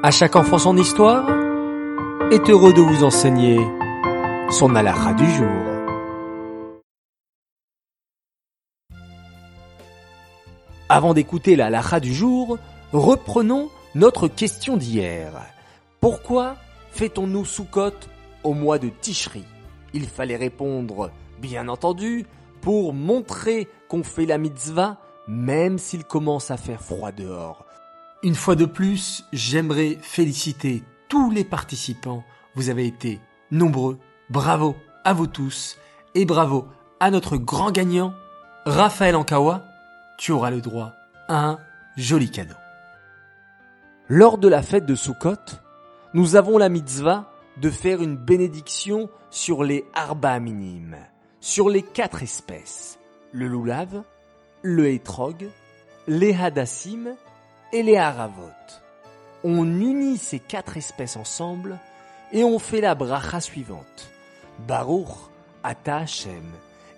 À chaque enfant son histoire est heureux de vous enseigner son halakha du jour. Avant d'écouter la du jour, reprenons notre question d'hier. Pourquoi fêtons-nous Sukkot au mois de Tishri? Il fallait répondre, bien entendu, pour montrer qu'on fait la mitzvah même s'il commence à faire froid dehors. Une fois de plus, j'aimerais féliciter tous les participants. Vous avez été nombreux. Bravo à vous tous. Et bravo à notre grand gagnant, Raphaël Ankawa. Tu auras le droit à un joli cadeau. Lors de la fête de Sukkot, nous avons la mitzvah de faire une bénédiction sur les arba minimes, sur les quatre espèces, le loulav, le hétrog, les hadassim et. On unit ces quatre espèces ensemble et on fait la bracha suivante. Baruch ata Hashem,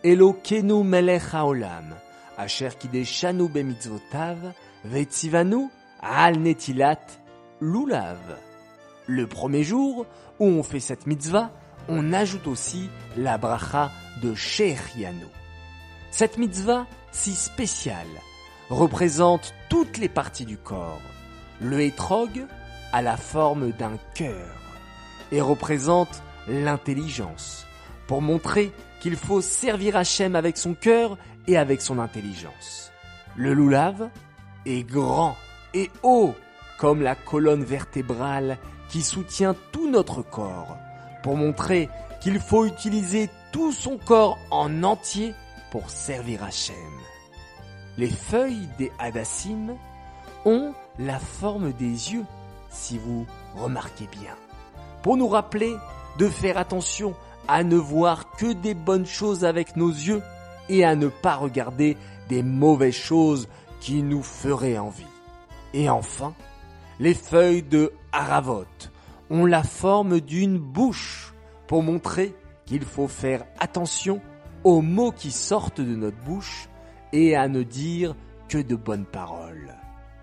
Elokenu melech haolam, asher kideshanu bemitzvotav, vetzivanu al netilat lulav. Le premier jour où on fait cette mitzvah, on ajoute aussi la bracha de Shechianu. Cette mitzvah si spéciale représente toutes les parties du corps. Le hétrog a la forme d'un cœur et représente l'intelligence pour montrer qu'il faut servir Hachem avec son cœur et avec son intelligence. Le loulav est grand et haut comme la colonne vertébrale qui soutient tout notre corps pour montrer qu'il faut utiliser tout son corps en entier pour servir Hachem. Les feuilles des hadassim ont la forme des yeux, si vous remarquez bien, pour nous rappeler de faire attention à ne voir que des bonnes choses avec nos yeux et à ne pas regarder des mauvaises choses qui nous feraient envie. Et enfin, les feuilles de haravot ont la forme d'une bouche pour montrer qu'il faut faire attention aux mots qui sortent de notre bouche et à ne dire que de bonnes paroles.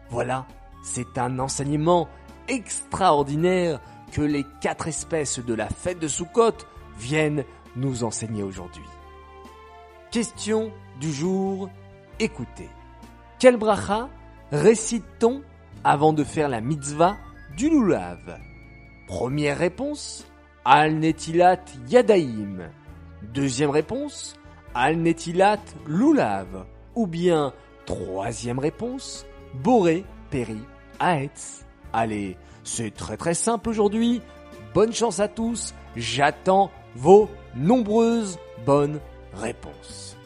Voilà, c'est un enseignement extraordinaire que les quatre espèces de la fête de Sukkot viennent nous enseigner aujourd'hui. Question du jour, écoutez. Quel bracha récite-t-on avant de faire la mitzvah du lulav Première réponse, Al Netilat Yadaim. Deuxième réponse, Al Netilat Lulav. Ou bien, troisième réponse, Boré Peri Aetz. Allez, c'est très très simple aujourd'hui. Bonne chance à tous. J'attends vos nombreuses bonnes réponses.